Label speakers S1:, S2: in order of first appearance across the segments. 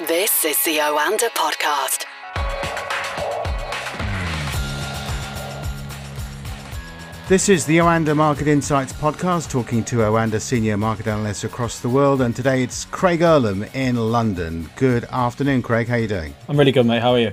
S1: This is the Oanda Podcast.
S2: This is the Oanda Market Insights podcast, talking to Oanda senior market analysts across the world. And today it's Craig Erlam in London. Good afternoon, Craig. How are you doing?
S3: I'm really good, mate. How are you?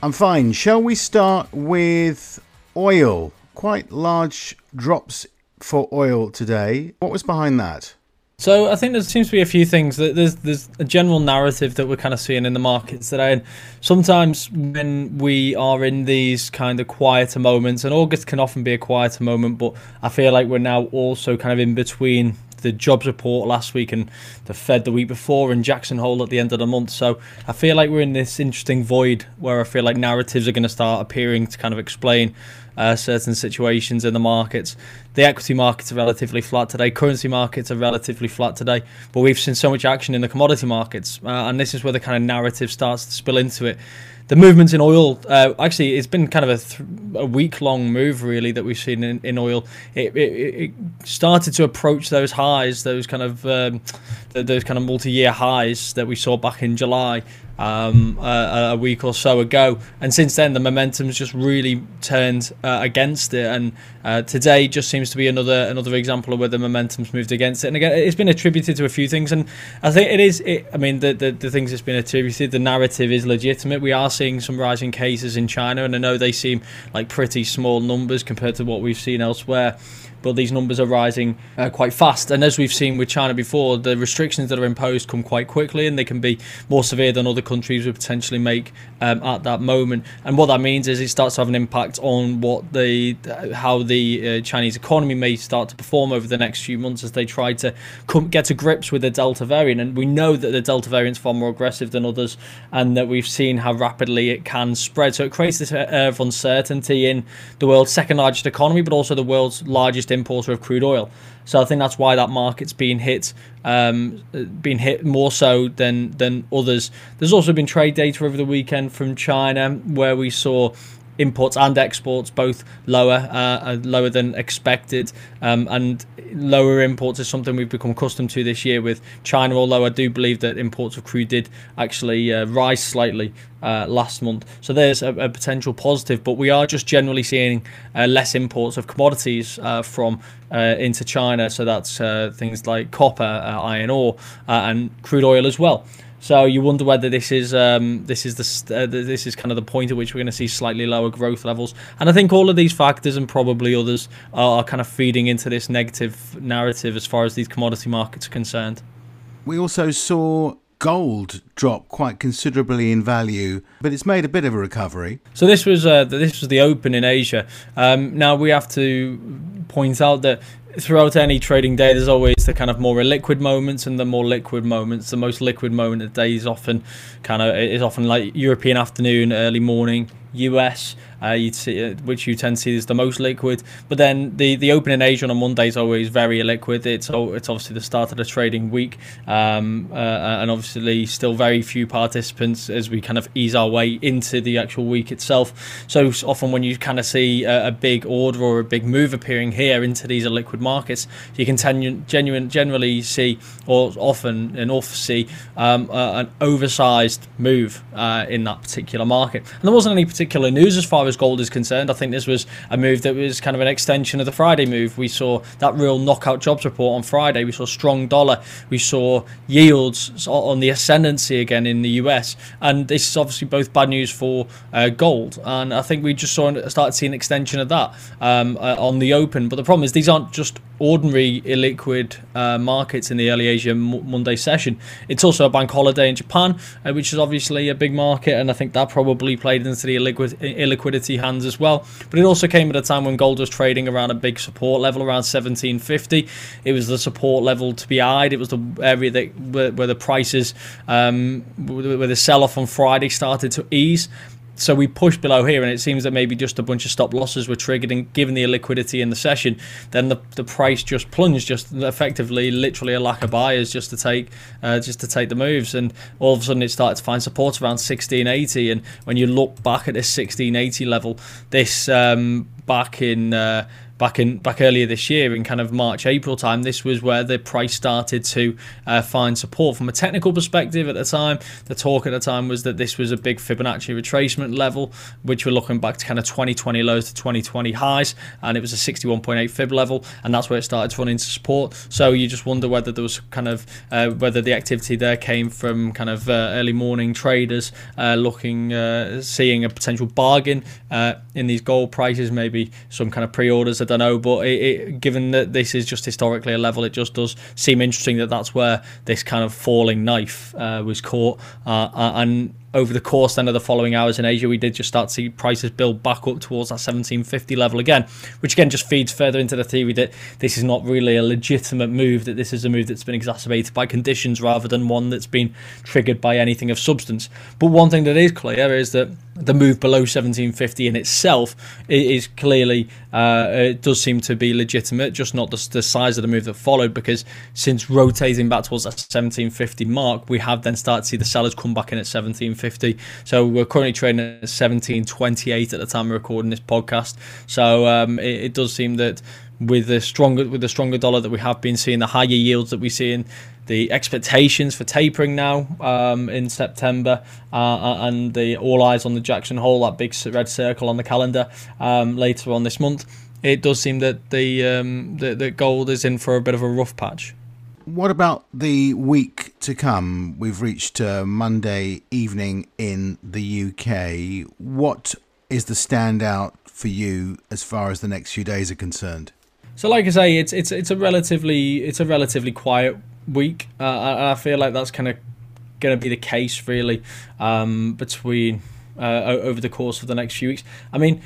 S2: I'm fine. Shall we start with oil? Quite large drops for oil today. What was behind that?
S3: So I think there seems to be a few things. There's there's a general narrative that we're kind of seeing in the markets today, and sometimes when we are in these kind of quieter moments, and August can often be a quieter moment, but I feel like we're now also kind of in between the jobs report last week and the Fed the week before and Jackson Hole at the end of the month. So I feel like we're in this interesting void where I feel like narratives are going to start appearing to kind of explain uh, certain situations in the markets. The equity markets are relatively flat today. Currency markets are relatively flat today. But we've seen so much action in the commodity markets, uh, and this is where the kind of narrative starts to spill into it the movements in oil uh, actually it's been kind of a, th- a week long move really that we've seen in, in oil it, it, it, started to approach those highs those kind of um, those kind of multi-year highs that we saw back in July um, a, a, week or so ago, and since then the momentum's just really turned uh, against it. And uh, today just seems to be another another example of where the momentum's moved against it. And again, it's been attributed to a few things, and I think it is. It, I mean, the, the the things it's been attributed, the narrative is legitimate. We are seeing some rising cases in China, and I know they seem like pretty small numbers compared to what we've seen elsewhere but these numbers are rising uh, quite fast. And as we've seen with China before, the restrictions that are imposed come quite quickly and they can be more severe than other countries would potentially make um, at that moment. And what that means is it starts to have an impact on what the how the uh, Chinese economy may start to perform over the next few months as they try to come, get to grips with the Delta variant. And we know that the Delta variant is far more aggressive than others, and that we've seen how rapidly it can spread. So it creates this air of uncertainty in the world's second largest economy, but also the world's largest importer of crude oil. So I think that's why that market's been hit, um, been hit more so than than others. There's also been trade data over the weekend from China where we saw imports and exports both lower, uh, lower than expected, um, and lower imports is something we've become accustomed to this year with China. Although I do believe that imports of crude did actually uh, rise slightly uh, last month, so there's a, a, potential positive. But we are just generally seeing uh, less imports of commodities uh, from uh, into China. So that's things like copper, iron ore, and crude oil as well. So you wonder whether this is um, this is the uh, this is kind of the point at which we're going to see slightly lower growth levels, and I think all of these factors and probably others are kind of feeding into this negative narrative as far as these commodity markets are concerned.
S2: We also saw gold drop quite considerably in value, but it's made a bit of a recovery.
S3: So this was uh, this was the open in Asia. Um, now we have to point out that throughout any trading day, there's always the kind of more illiquid moments and the more liquid moments. The most liquid moment of the day is often kind of is often like European afternoon, early morning, US, uh, see, uh, which you tend to see is the most liquid. But then the, the open in Asia on Monday is always very liquid. It's it's obviously the start of the trading week, um, uh, and obviously still very few participants as we kind of ease our way into the actual week itself. So often when you kind of see a, a big order or a big move appearing here into these liquid markets, you can ten, genuine, generally see or often enough see um, uh, an oversized move uh, in that particular market. And there wasn't any particular news as far as as gold is concerned. I think this was a move that was kind of an extension of the Friday move. We saw that real knockout jobs report on Friday. We saw strong dollar. We saw yields on the ascendancy again in the US. And this is obviously both bad news for uh, gold. And I think we just saw started seeing an extension of that um, uh, on the open. But the problem is these aren't just ordinary illiquid uh, markets in the early Asia Monday session. It's also a bank holiday in Japan, uh, which is obviously a big market, and I think that probably played into the illiquid, illiquidity hands as well. But it also came at a time when gold was trading around a big support level, around 1750. It was the support level to be eyed. It was the area that where, where the prices, um, where the sell-off on Friday started to ease so we pushed below here, and it seems that maybe just a bunch of stop losses were triggered, and given the illiquidity in the session, then the, the price just plunged, just effectively, literally a lack of buyers just to take uh, just to take the moves, and all of a sudden it started to find support around 1680, and when you look back at this 1680 level, this um, back in uh, back in back earlier this year in kind of March April time this was where the price started to uh, find support. From a technical perspective at the time the talk at the time was that this was a big Fibonacci retracement level which we're looking back to kind of 2020 lows to 2020 highs and it was a 61.8 fib level and that's where it started to run into support. So you just wonder whether there was kind of uh, whether the activity there came from kind of uh, early morning traders uh, looking uh, seeing a potential bargain uh, in these gold prices maybe some kind of pre-orders I don't know, but it, it, given that this is just historically a level, it just does seem interesting that that's where this kind of falling knife uh, was caught, uh, uh and over the course then of the following hours in Asia, we did just start to see prices build back up towards that 1750 level again, which again just feeds further into the theory that this is not really a legitimate move, that this is a move that's been exacerbated by conditions rather than one that's been triggered by anything of substance. But one thing that is clear is that the move below 1750 in itself is clearly uh, it does seem to be legitimate just not the, the, size of the move that followed because since rotating back towards that 1750 mark we have then started to see the sellers come back in at 1750 150. So we're currently trading at 1728 at the time of recording this podcast. So um, it, it, does seem that with the stronger with the stronger dollar that we have been seeing, the higher yields that we see in the expectations for tapering now um, in September, uh, uh, and the all eyes on the Jackson Hole, that big red circle on the calendar um, later on this month. It does seem that the, um, the the gold is in for a bit of a rough patch.
S2: What about the week to come? We've reached uh, Monday evening in the UK. What is the standout for you as far as the next few days are concerned?
S3: So, like I say, it's it's it's a relatively it's a relatively quiet week. Uh, I, I feel like that's kind of going to be the case really um, between uh, over the course of the next few weeks. I mean,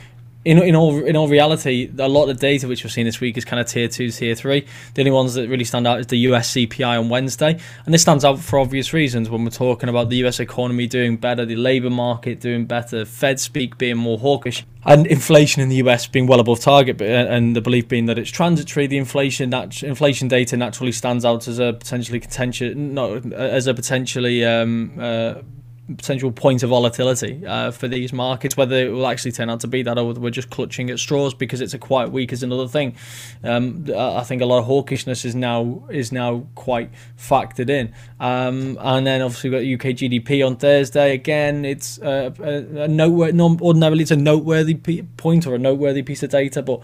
S3: in, in all in all reality, a lot of the data which we've seen this week is kind of tier two, tier three. The only ones that really stand out is the US CPI on Wednesday, and this stands out for obvious reasons. When we're talking about the US economy doing better, the labour market doing better, Fed speak being more hawkish, and inflation in the US being well above target, and the belief being that it's transitory. The inflation that inflation data naturally stands out as a potentially contentious, not as a potentially um, uh, potential point of volatility uh, for these markets. Whether it will actually turn out to be that, or we're just clutching at straws because it's a quiet week is another thing. Um, I think a lot of hawkishness is now is now quite factored in. Um, and then obviously we've got UK GDP on Thursday. Again, it's uh, a, a noteworthy. Ordinarily, it's a noteworthy point or a noteworthy piece of data, but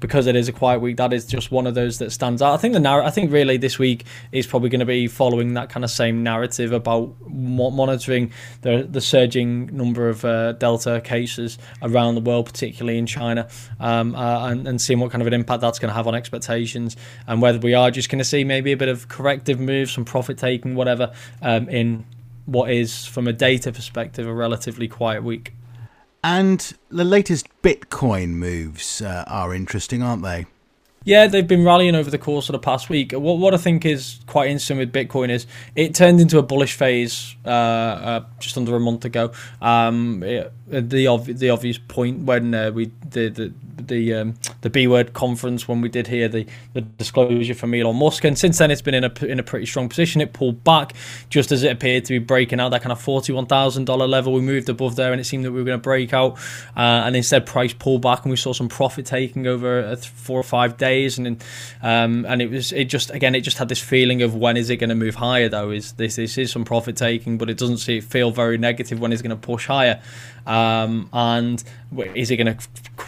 S3: because it is a quiet week, that is just one of those that stands out. I think the narr- I think really this week is probably going to be following that kind of same narrative about mo- monitoring the the surging number of uh, Delta cases around the world, particularly in China, um, uh, and, and seeing what kind of an impact that's going to have on expectations, and whether we are just going to see maybe a bit of corrective moves, some profit taking, whatever, um, in what is, from a data perspective, a relatively quiet week.
S2: And the latest Bitcoin moves uh, are interesting, aren't they?
S3: Yeah, they've been rallying over the course of the past week. What what I think is quite interesting with Bitcoin is it turned into a bullish phase uh, uh, just under a month ago. Um, it, the ov- the obvious point when uh, we the the the um, the B word conference when we did hear the, the disclosure from Elon Musk, and since then it's been in a in a pretty strong position. It pulled back just as it appeared to be breaking out that kind of forty one thousand dollar level. We moved above there, and it seemed that we were going to break out, uh, and instead price pulled back, and we saw some profit taking over four or five days, and um, and it was it just again it just had this feeling of when is it going to move higher though? Is this this is some profit taking, but it doesn't see, feel very negative when it's going to push higher. Um, and is it going to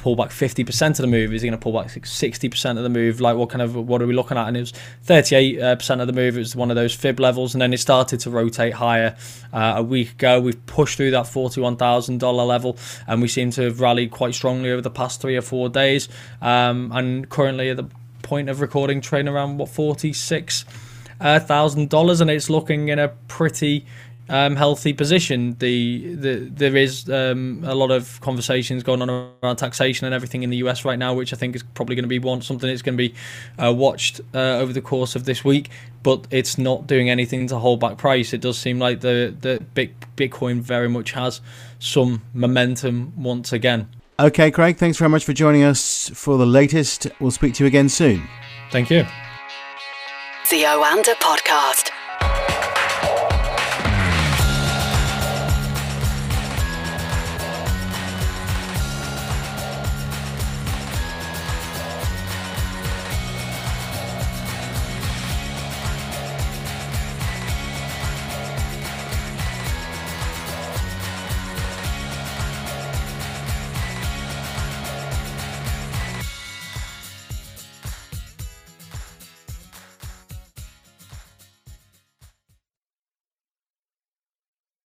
S3: pull back 50% of the move? Is he going to pull back 60% of the move? Like what kind of what are we looking at? And it was 38% of the move. It was one of those fib levels, and then it started to rotate higher uh, a week ago. We've pushed through that $41,000 level, and we seem to have rallied quite strongly over the past three or four days. Um, and currently at the point of recording, trading around what 46 thousand dollars, and it's looking in a pretty um, healthy position. The, the there is um, a lot of conversations going on around taxation and everything in the US right now, which I think is probably going to be one something that's going to be uh, watched uh, over the course of this week. But it's not doing anything to hold back price. It does seem like the the Bitcoin very much has some momentum once again.
S2: Okay, Craig. Thanks very much for joining us for the latest. We'll speak to you again soon.
S3: Thank you.
S1: The Oanda Podcast.